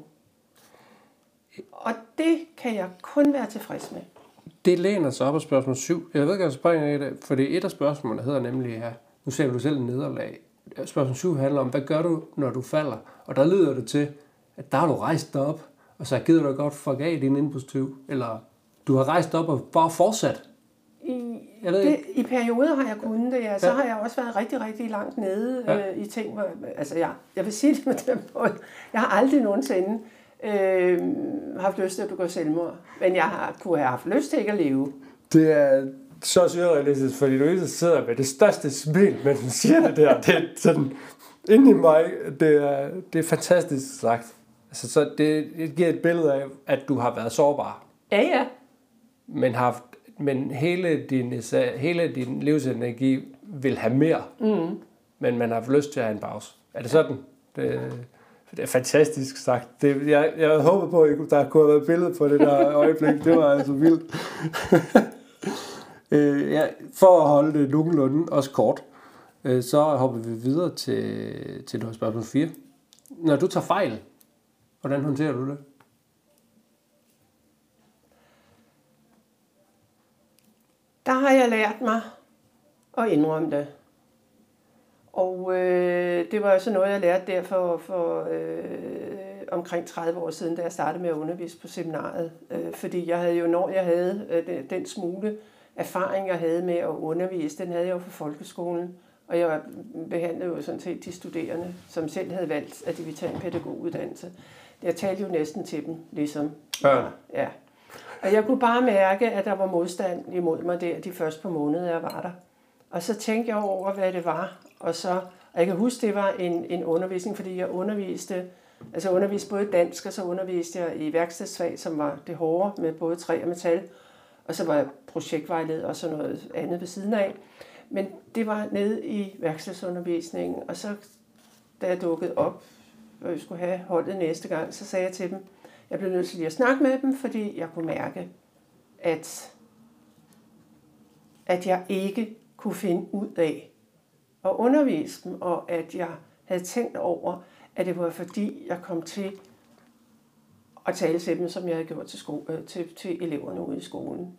Og det kan jeg kun være tilfreds med. Det læner sig op af spørgsmål 7. Jeg ved ikke, om jeg springer i det, for det er et af spørgsmålene, hedder nemlig her. Nu ser du selv nederlag. Spørgsmål 7 handler om, hvad gør du, når du falder? Og der lyder det til, at der har du rejst dig op, og så gider du godt fuck af din indbrudstyv. Eller du har rejst op og bare fortsat. I, Jeg ved det, ikke. I perioder har jeg kunnet det, ja. Så Ja. har jeg også været rigtig, rigtig langt nede ja. øh, i ting. Hvor, altså, jeg, jeg vil sige det med den måde. Jeg har aldrig nogensinde øh, haft lyst til at begå selvmord. Men jeg har, kunne have haft lyst til ikke at leve. Det er så surrealistisk, fordi Louise sidder med det største smil, mens hun siger det der. Det er sådan, inde i mig, det er, det er fantastisk sagt. Altså, så det, det giver et billede af, at du har været sårbar, Ja, ja. men, haft, men hele, din, hele din livsenergi vil have mere, mm. men man har haft lyst til at have en pause. Er det sådan? Det, det er fantastisk sagt. Det, jeg, jeg havde håbet på, at der kunne have været et billede på det der øjeblik. Det var altså vildt. øh, ja, for at holde det nogenlunde, også kort, øh, så hopper vi videre til, til spørgsmål 4. Når du tager fejl, hvordan håndterer du det? Der har jeg lært mig at indrømme det. Og øh, det var jo så noget, jeg lærte der for, for øh, omkring 30 år siden, da jeg startede med at undervise på seminaret. Øh, fordi jeg havde jo, når jeg havde øh, den, den smule erfaring, jeg havde med at undervise, den havde jeg jo fra folkeskolen. Og jeg behandlede jo sådan set de studerende, som selv havde valgt, at de ville tage en pædagoguddannelse. Jeg talte jo næsten til dem, ligesom. Børn. Ja. Og jeg kunne bare mærke, at der var modstand imod mig der de første par måneder, jeg var der. Og så tænkte jeg over, hvad det var. Og, så, og jeg kan huske, det var en, en undervisning, fordi jeg underviste, altså jeg underviste både dansk, og så underviste jeg i værkstedsfag, som var det hårde med både træ og metal. Og så var jeg projektvejleder og sådan noget andet ved siden af. Men det var nede i værkstedsundervisningen, og så da jeg dukkede op, og jeg skulle have holdet næste gang, så sagde jeg til dem, jeg blev nødt til lige at snakke med dem, fordi jeg kunne mærke, at, at jeg ikke kunne finde ud af at undervise dem, og at jeg havde tænkt over, at det var fordi, jeg kom til at tale til dem, som jeg havde gjort til, sko- øh, til, til eleverne ude i skolen.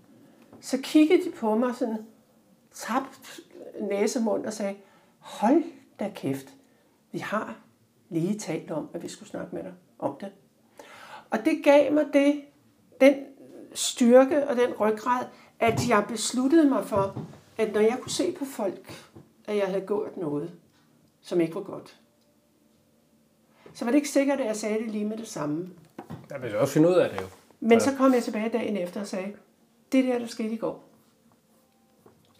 Så kiggede de på mig sådan, tabt næsemund og sagde, hold da kæft, vi har lige talt om, at vi skulle snakke med dig om det. Og det gav mig det, den styrke og den ryggrad, at jeg besluttede mig for, at når jeg kunne se på folk, at jeg havde gjort noget, som ikke var godt, så var det ikke sikkert, at jeg sagde det lige med det samme. Jeg vil også finde ud af det jo. Men så kom jeg tilbage dagen efter og sagde, det der, der skete i går.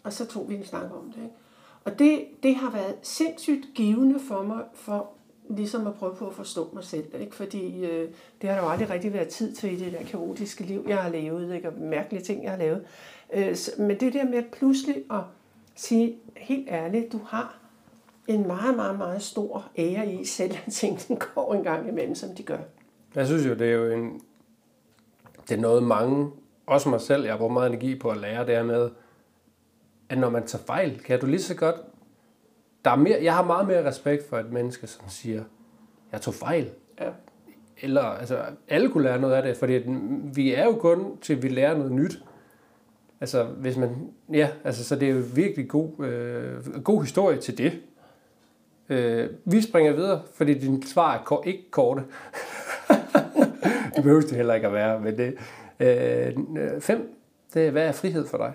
Og så tog vi en snak om det. Ikke? Og det, det har været sindssygt givende for mig, for ligesom at prøve på at forstå mig selv. Ikke? Fordi øh, det har der jo aldrig rigtig været tid til i det der kaotiske liv, jeg har levet, ikke? og mærkelige ting, jeg har lavet. Øh, men det der med pludselig at sige, helt ærligt, du har en meget, meget, meget stor ære i, selv at tingene går en gang imellem, som de gør. Jeg synes jo, det er jo en... Det er noget mange, også mig selv, jeg har brugt meget energi på at lære, det er med, at når man tager fejl, kan du lige så godt... Der er mere, jeg har meget mere respekt for et menneske, som siger, jeg tog fejl. Ja. Eller, altså, alle kunne lære noget af det, fordi vi er jo kun til, at vi lærer noget nyt. Altså, hvis man... Ja, altså, så det er jo virkelig god, øh, god historie til det. Øh, vi springer videre, fordi din svar er kor- ikke korte. det behøver det heller ikke at være, men det... Øh, fem, det er, hvad er frihed for dig?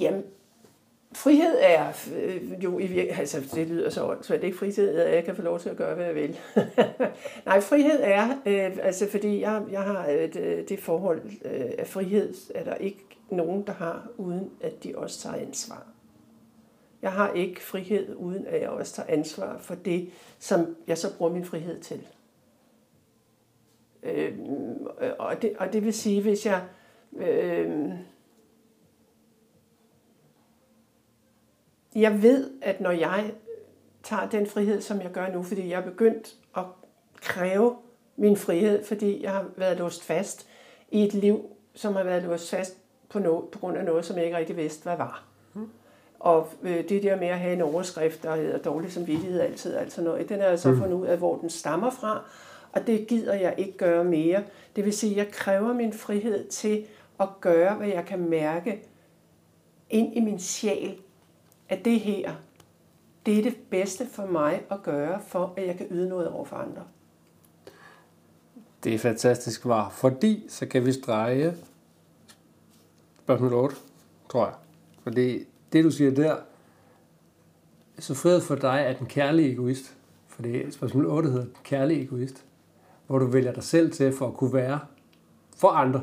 Jamen, frihed er øh, jo i virkeligheden, altså det lyder så åndssvagt, det er ikke frihed, at jeg kan få lov til at gøre, hvad jeg vil. Nej, frihed er, øh, altså fordi jeg, jeg har et, øh, det forhold øh, af frihed, er der ikke nogen, der har, uden at de også tager ansvar. Jeg har ikke frihed, uden at jeg også tager ansvar for det, som jeg så bruger min frihed til. Øh, og, det, og det vil sige, hvis jeg... Øh, jeg ved, at når jeg tager den frihed, som jeg gør nu, fordi jeg er begyndt at kræve min frihed, fordi jeg har været låst fast i et liv, som har været låst fast på, noget, på grund af noget, som jeg ikke rigtig vidste, hvad var. Mm. Og øh, det der med at have en overskrift, der hedder dårlig samvittighed altid, altså noget, den er jeg så mm. fundet ud af, hvor den stammer fra, og det gider jeg ikke gøre mere. Det vil sige, at jeg kræver min frihed til at gøre, hvad jeg kan mærke ind i min sjæl, at det her, det er det bedste for mig at gøre, for at jeg kan yde noget over for andre. Det er fantastisk svar, fordi så kan vi strege spørgsmål 8, tror jeg. Fordi det, du siger der, så frihed for dig er den kærlige egoist. For det spørgsmål 8 hedder den kærlige egoist. Hvor du vælger dig selv til for at kunne være for andre.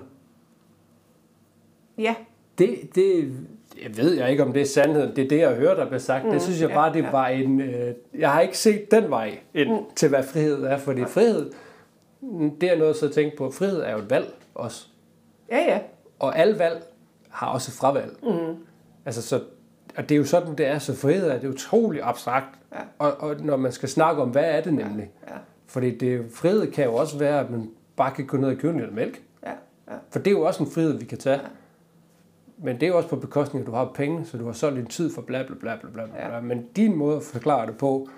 Ja. Det, det, jeg ved jeg ikke, om det er sandheden. Det er det, jeg hører, der bliver sagt. Mm, det synes jeg bare, det ja. var en... Øh, jeg har ikke set den vej ind mm. til, hvad frihed er. Fordi frihed, det er noget så at tænke på. Frihed er jo et valg også. Ja, ja. Og alle valg har også fravalg. Mm. Altså, så, og det er jo sådan, det er. Så frihed er det utrolig abstrakt. Ja. Og, og når man skal snakke om, hvad er det nemlig? Ja. Ja. Fordi det, frihed kan jo også være, at man bare kan gå ned og købe en mælk. Ja. Ja. For det er jo også en frihed, vi kan tage. Ja. Men det er jo også på bekostning, at du har penge, så du har solgt din tid for bla bla bla bla bla. Ja. Men din måde at forklare det på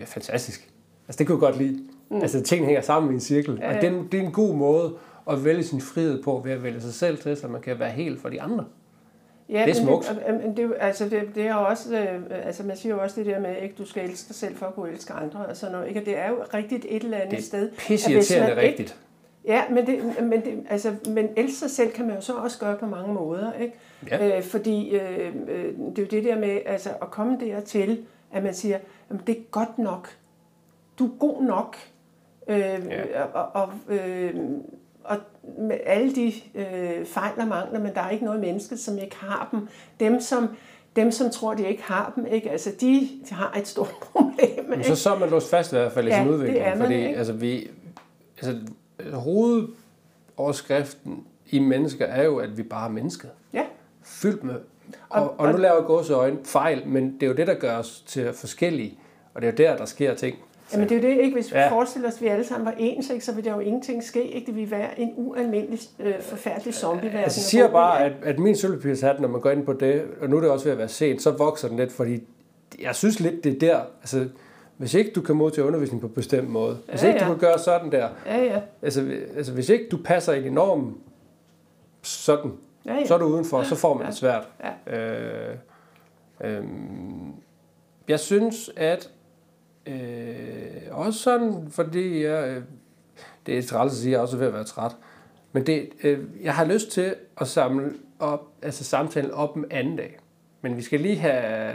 er fantastisk. Altså det kunne jeg godt lide. Mm. Altså tingene hænger sammen i en cirkel. Ja, ja. Og det er, en, det er en god måde at vælge sin frihed på, ved at vælge sig selv til, så man kan være helt for de andre. Ja, det er smukt. Men det, det, altså det, det er også, øh, altså man siger jo også det der med, at du skal elske dig selv for at kunne elske andre. Altså når, ikke? det er jo rigtigt et eller andet det er sted. Det er rigtigt. Ja, men, det, men, det, altså, men elske sig selv kan man jo så også gøre på mange måder. Ikke? Ja. Øh, fordi øh, øh, det er jo det der med altså, at komme dertil, at man siger, at det er godt nok. Du er god nok. Øh, ja. Og, og, øh, og med alle de øh, fejl og mangler, men der er ikke noget menneske, som ikke har dem. Dem, som, dem, som tror, de ikke har dem, ikke? Altså, de, de har et stort problem. Men så så er man låst fast i hvert fald i ja, sin udvikling. Det er man, fordi ikke? altså, vi, altså, hovedoverskriften i mennesker er jo, at vi bare er mennesker. Ja. Fyldt med. Og, og, og nu laver jeg gåseøjne fejl, men det er jo det, der gør os til forskellige. Og det er jo der, der sker ting. Jamen det er jo det, ikke? Hvis vi Ja. forestiller os, at vi alle sammen var ens, ikke, så ville der jo ingenting ske. Ikke? Det ville være en ualmindelig øh, forfærdelig zombie-verden. Altså, jeg siger bare, at, at min sølvpapirshat, når man går ind på det, og nu er det også ved at være sent, så vokser den lidt, fordi jeg synes lidt, det er der, altså, hvis ikke du kan modtage undervisning på en bestemt måde, hvis Ja, ikke du ja. kan gøre sådan der, Ja, ja. altså, altså hvis ikke du passer ind i normen, sådan, ja, ja. så er du udenfor, så får man det svært. Ja. Øh, øh, jeg synes, at øh, også sådan, fordi jeg, øh, det er træls at sige, jeg er også ved at være træt, men det, øh, jeg har lyst til at samle op, altså samtalen op en anden dag. Men vi skal lige have,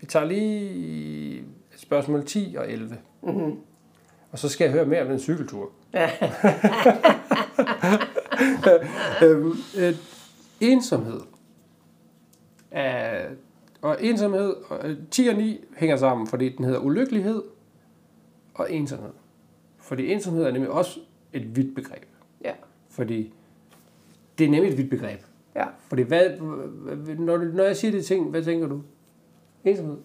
vi tager lige spørgsmål 10 og 11. Mm-hmm. Og så skal jeg høre mere om den cykeltur. Øhm, øh, ensomhed. Er, og ensomhed, og, øh, 10 og 9 hænger sammen, fordi den hedder ulykkelighed og ensomhed. Fordi ensomhed er nemlig også et vidt begreb. Ja. Fordi det er nemlig et vidt begreb. Ja. Fordi hvad, når, når jeg siger de ting, hvad tænker du? Ensomhed?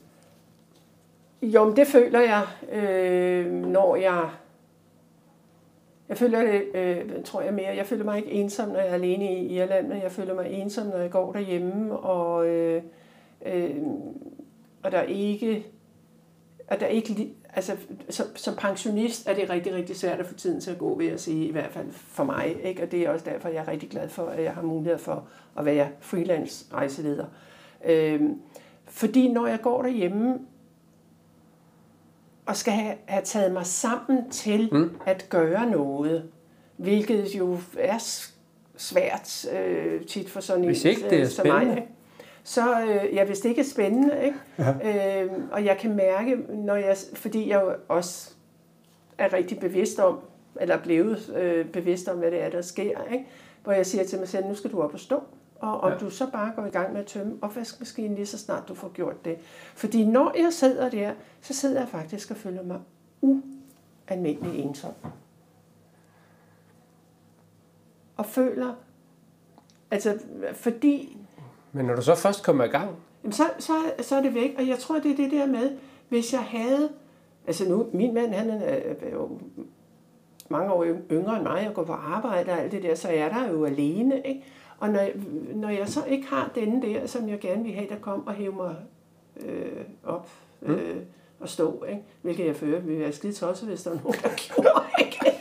Jo, men det føler jeg, øh, når jeg... Jeg føler det, øh, tror jeg mere, jeg føler mig ikke ensom, når jeg er alene i Irland, men jeg føler mig ensom, når jeg går derhjemme, og, øh, øh, og der er ikke... Og der ikke altså, som, som pensionist er det rigtig, rigtig svært at få tiden til at gå, vil jeg sige, i hvert fald for mig. Ikke? Og det er også derfor, jeg er rigtig glad for, at jeg har mulighed for at være freelance rejseleder. Øh, fordi når jeg går derhjemme, og skal have, have taget mig sammen til Mm. at gøre noget, hvilket jo er svært øh, tit for sådan Hvis en ikke det er øh, som mig. Så øh, ja, hvis det ikke er spændende, ikke? Ja. Øh, og jeg kan mærke, når jeg, fordi jeg jo også er rigtig bevidst om, eller er blevet øh, bevidst om, hvad det er, der sker, ikke? hvor jeg siger til mig selv, nu skal du op og stå, og om Ja. du så bare går i gang med at tømme opvaskemaskinen lige så snart du får gjort det. Fordi når jeg sidder der, så sidder jeg faktisk og føler mig ualmindelig ensom. Og føler, altså fordi Men når du så først kommer i gang, Jamen, så, så, så er det væk, og jeg tror, det er det der med, hvis jeg havde... Altså nu, min mand, han er, er jo mange år yngre end mig, og går på arbejde og alt det der, så er der jo alene, ikke? Og når, når jeg så ikke har denne der, som jeg gerne vil have, der kom og hæve mig øh, op øh, og stå, ikke? Hvilket jeg fører, vil være skide tosset, hvis der var nogen, der gjorde, ikke?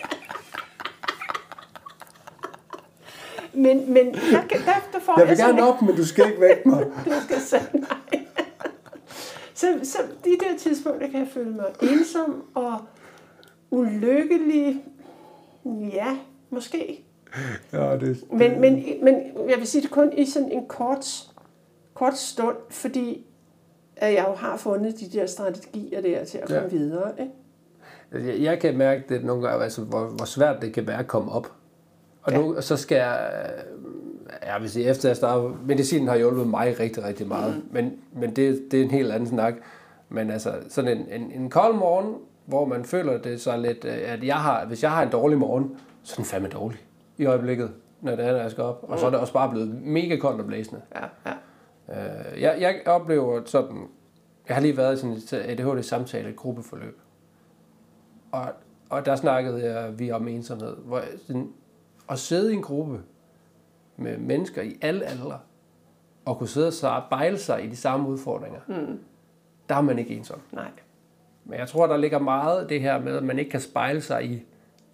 Men, men der, kan- der, der får jeg vil sådan gerne op, men du skal ikke væk mig. du skal sige nej. Så, så de der tidspunkter kan jeg føle mig ensom og ulykkelig. Ja, måske. Ja, det, Men, men, men jeg vil sige det kun i sådan en kort, kort stund, fordi at jeg jo har fundet de der strategier der til at Ja. komme videre. Ikke? Jeg, jeg kan mærke det nogle gange, altså, hvor, hvor svært det kan være at komme op. Og, Ja. nu, og så skal jeg, øh, jeg vil sige, efter jeg startede, medicinen har hjulpet mig rigtig, rigtig meget, mm. men, men det, det er en helt anden snak. Men altså, sådan en, en, en kold morgen, hvor man føler det så lidt, øh, at jeg har, hvis jeg har en dårlig morgen, så er den fandme dårlig i øjeblikket, når det er, når jeg skal op. Og så er det også bare blevet mega koldt og blæsende. Ja, ja. Øh, jeg, jeg oplever sådan, jeg har lige været i sådan et ADHD-samtale, et gruppeforløb. Og, og der snakkede jeg, vi om ensomhed. Hvor sådan, at sidde i en gruppe med mennesker i alle aldre, og kunne sidde og så spejle sig i de samme udfordringer, Mm, der er man ikke ensom. nej. Men jeg tror, der ligger meget det her med, at man ikke kan spejle sig i,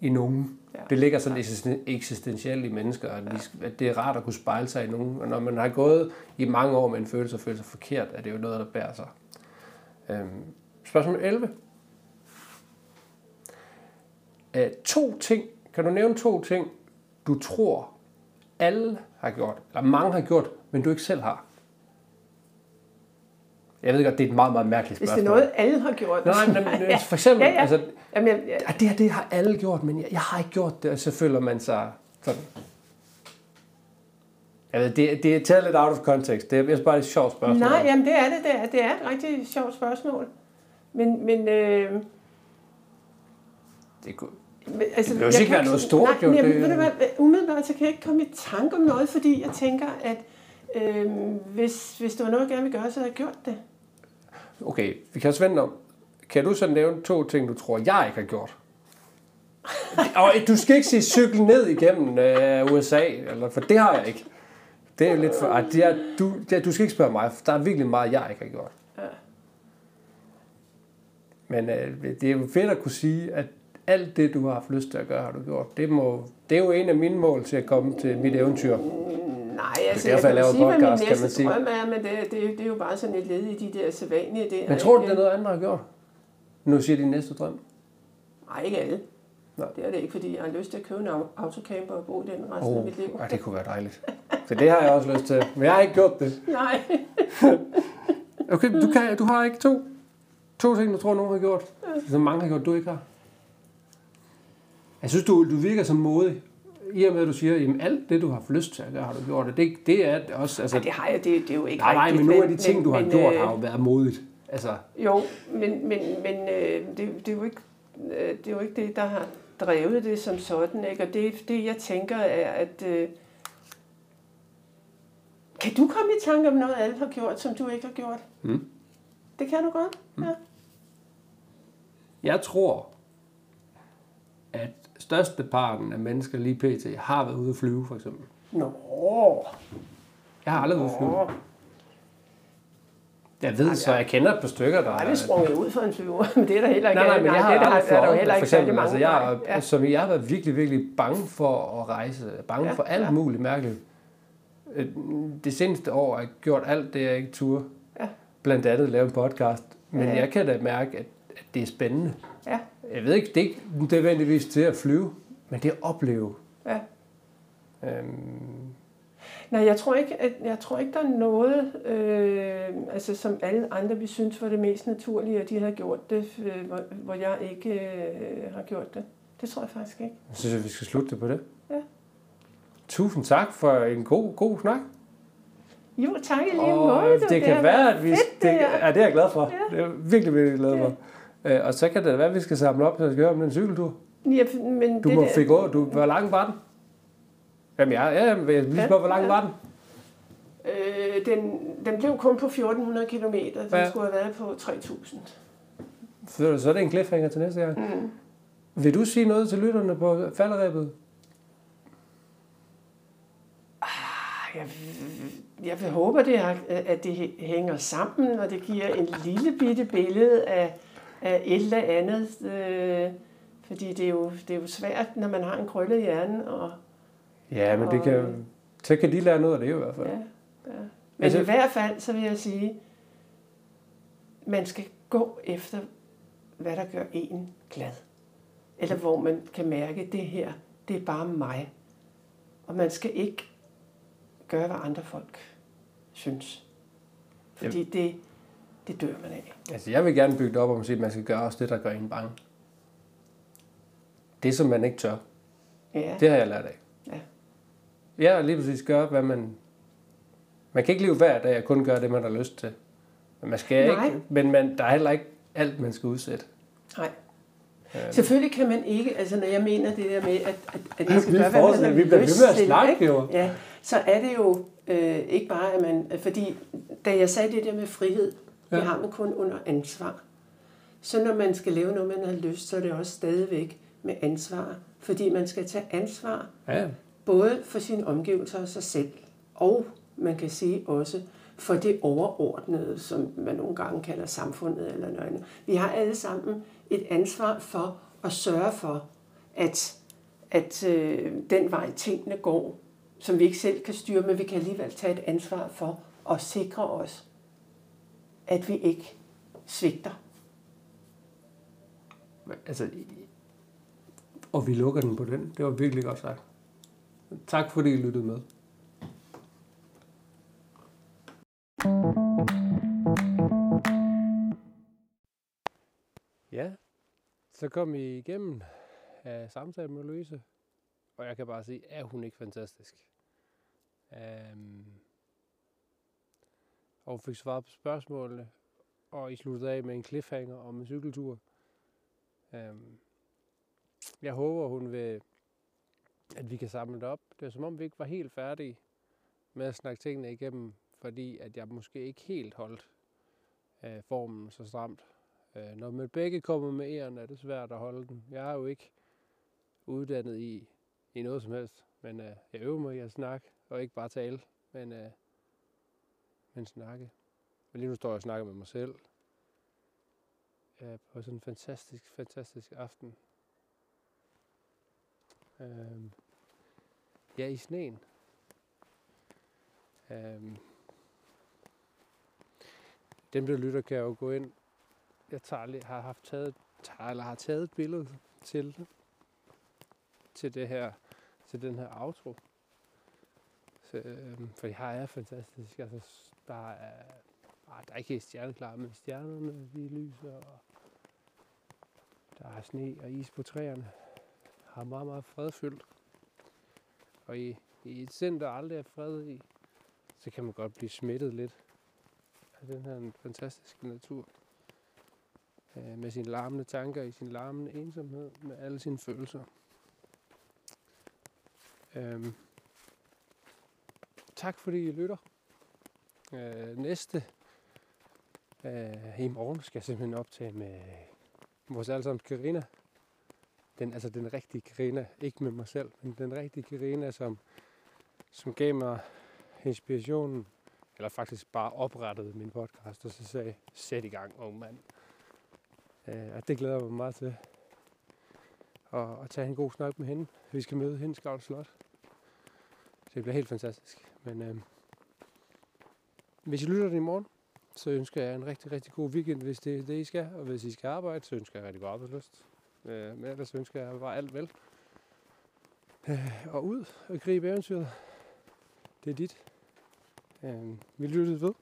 i nogen. Ja. Det ligger sådan eksisten- eksistentielt i mennesker, at, vi, at det er rart at kunne spejle sig i nogen. Og når man har gået i mange år med en følelse og føler sig forkert, er det jo noget, der bærer sig. Øhm, spørgsmål 11. Øh, to ting. Kan du nævne to ting, du tror, alle har gjort, eller mange har gjort, men du ikke selv har? Jeg ved godt, det er et meget, meget mærkeligt Hvis spørgsmål. det er noget, alle har gjort. Nej, men, men for eksempel, Ja, ja. altså, Jamen, jeg, ja, det her, det har alle gjort, men jeg, jeg har ikke gjort det, og så føler man sig sådan. Jeg ved, det, det er taget lidt out of context. Det er jeg bare et sjovt spørgsmål. Nej, jamen det er det. Det er, det er et rigtig sjovt spørgsmål. Men, men øh, Det kunne, Men, altså, Det behøver ikke være noget stort, nej, jo. Det- det... ved du hvad, umiddelbart så kan jeg ikke komme i tanke om noget, fordi jeg tænker, at øh, hvis, hvis det var noget, jeg gerne ville gøre, så havde jeg gjort det. Okay, vi kan også vente om. Kan du så nævne to ting, du tror, jeg ikke har gjort? Og du skal ikke sige cykel ned igennem øh, USA, eller, for det har jeg ikke. Det er jo lidt for... Ej, det er, du, det er, du skal ikke spørge mig, for der er virkelig meget, jeg ikke har gjort. Ja. Men øh, det er jo fedt at kunne sige, at alt det, du har haft lyst til at gøre, har du gjort. Det, må, det er jo en af mine mål til at komme til mit eventyr. Nej, altså, derfor, jeg jeg kan sige, hvad min podcast, kan sige. drøm er, men det, det, det er jo bare sådan et led i de der sædvanlige der. Men tror du, det er noget, andre har gjort? Nu siger din næste drøm. Nej, ikke alle. Nej. Det er det ikke, fordi jeg har lyst til at købe en au- autocamper og bo i den resten Åh, af mit liv. oh, det kunne være dejligt. Så det har jeg også lyst til. Men jeg har ikke gjort det. Nej. Okay, du, kan, du har ikke to, to ting, du tror, nogen har gjort. Som mange har gjort, du ikke har. Jeg synes, du, du virker som modig. I og med, at du siger, at alt det, du har haft lyst til at gøre, har du gjort det. Det, det er også... Altså, Ja, det har jeg, det, det er jo ikke nej, nej, rigtigt. men nogle af de ting, du har men, gjort, øh, har jo været modigt. Altså, Jo, men, men, men øh, det, det, er jo ikke, øh, det er jo ikke det, der har drevet det som sådan. Ikke? Og det, det, jeg tænker, er, at... Øh, kan du komme i tanke om noget, alle har gjort, som du ikke har gjort? Mm. Det kan du godt? Ja. jeg tror, at størsteparten af mennesker lige pt. har været ude at flyve, for eksempel. Nå, Jeg har aldrig været ude at flyve. Jeg ved, så jeg kender et par stykker, der... Har aldrig sprunget ud for en flyver, men det er der heller ikke. Nej, nej, men jeg har det er der, aldrig er heller for eksempel. mange. Altså, jeg, nej. ja. som, jeg har været virkelig, virkelig bange for at rejse. Bange Ja, for alt ja. muligt mærkeligt. Øh, Det seneste år har jeg gjort alt det, jeg ikke turde. Ja. Blandt andet lave en podcast. Men Ja. jeg kan da mærke, at, at det er spændende. Ja. Jeg ved ikke, det er ikke nødvendigvis til at flyve, men det er at opleve. Ja. Øhm, Nej, jeg tror ikke, at, jeg tror ikke der er noget, øh, altså som alle andre vi synes var det mest naturlige, at de har gjort det, øh, hvor, hvor jeg ikke øh, har gjort det. Det tror jeg faktisk ikke. jeg synes, at vi skal slutte det på det. Ja. Tusind tak for en god, god snak. Jo, tak i lige måde. du. det kan være, at vi... fedt, det, det her. ja, det er jeg glad for. Ja. Det er jeg virkelig, virkelig glad for. Øh, Og så kan det være, at vi skal samle op, så jeg skal høre om den cykeltur. Ja, men Du det må der- fik over. Du, hvor lang var den? Jamen, ja, ja, jeg vil lige spørge, hvor lang ja. var den? Øh, den, den blev kun på 1400 km. Den Ja. skulle have været på 3000. Så så er det en cliffhanger til næste gang. Mm. Vil du sige noget til lytterne på falderæbet? Jeg, jeg vil håbe, det er, at det hænger sammen, og det giver en lille bitte billede af, af et eller andet. Øh, fordi det er, jo, det er jo svært, når man har en krølle i hjernen. Og, Ja, men det kan, Og- så kan de lære noget af det i hvert fald. ja, ja. Men Altså- i hvert fald, så vil jeg sige, man skal gå efter, hvad der gør en glad. Eller hvor man kan mærke, det her, det er bare mig. Og man skal ikke gøre, hvad andre folk synes. Fordi det, det dør man af. Altså, jeg vil gerne bygge det op om at sige, at man skal gøre også det, der gør en bange. Det, som man ikke tør. Ja, Det har jeg lært af. Ja. Ja, lige præcis gøre, hvad man... Man kan ikke leve hver dag og kun gøre det, man har lyst til. Men man skal Nej. ikke... Men man, der er heller ikke alt, man skal udsætte. nej. Øhm. Selvfølgelig kan man ikke, altså når jeg mener det der med, at, at, at man skal Vi gøre, hvad man har vi bliver ved med at snakke, jo. Ja, så er det jo øh, ikke bare, at man... Fordi da jeg sagde det der med frihed, ja. Det har man kun under ansvar. Så når man skal lave noget, man har lyst, så er det også stadigvæk med ansvar. Fordi man skal tage ansvar Ja, både for sine omgivelser og sig selv, og man kan sige også for det overordnede, som man nogle gange kalder samfundet eller noget andet. Vi har alle sammen et ansvar for at sørge for, at, at øh, den vej tingene går, som vi ikke selv kan styre, men vi kan alligevel tage et ansvar for at sikre os, at vi ikke svigter. altså... Og vi lukker den på den. Det var virkelig godt sagt. Tak fordi I lyttede med. Ja, så kom I igennem af samtalen med Louise, og jeg kan bare sige, er hun ikke fantastisk? Um, og fik svaret på spørgsmålene, og I sluttede af med en cliffhanger om en cykeltur. Øhm, jeg håber, hun vil, at vi kan samle det op. Det er som om, vi ikke var helt færdige med at snakke tingene igennem, fordi at jeg måske ikke helt holdt øh, formen så stramt. Øh, når man begge kommer med æren, er det svært at holde den. Jeg er jo ikke uddannet i, i noget som helst, men øh, jeg øver mig i at snakke, og ikke bare tale, men, øh, en snakke. Men lige nu står jeg og snakker med mig selv Ja, på sådan en fantastisk, fantastisk aften. Øhm, ja, i sneen. Øhm, dem, der lytter, kan jo gå ind. Jeg tager, lige- har haft taget, tager, eller har taget et billede til, til det her, til den her outro. Øh, for her er fantastisk. Altså, der er, ah, der er ikke helt stjerneklar, men stjernerne, de lyser, og der er sne og is på træerne. Har meget, meget fredfyldt. Og i, i et sind, der aldrig er fred i, så kan man godt blive smittet lidt af den her fantastiske natur. Øh, med sine larmende tanker, i sin larmende ensomhed, med alle sine følelser. Øhm, tak fordi I lytter. Øh, næste øh, i morgen skal jeg simpelthen optage med vores allesammen Karina. Den, altså den rigtige Karina, ikke med mig selv, men den rigtige Karina, som, som gav mig inspirationen, eller faktisk bare oprettede min podcast, og så sagde, sæt i gang, ung mand. Øh, og det glæder jeg mig meget til. Og, og tage en god snak med hende. Vi skal møde hende i Skavl Slot. Det bliver helt fantastisk. Men øh, hvis I lytter den i morgen, så ønsker jeg en rigtig, rigtig god weekend, hvis det er det, I skal. Og hvis I skal arbejde, så ønsker jeg rigtig god arbejdslyst. Øh, men ellers ønsker jeg bare alt vel. Øh, og ud og gribe eventyret. Det er dit. Øh, vi lytter ved.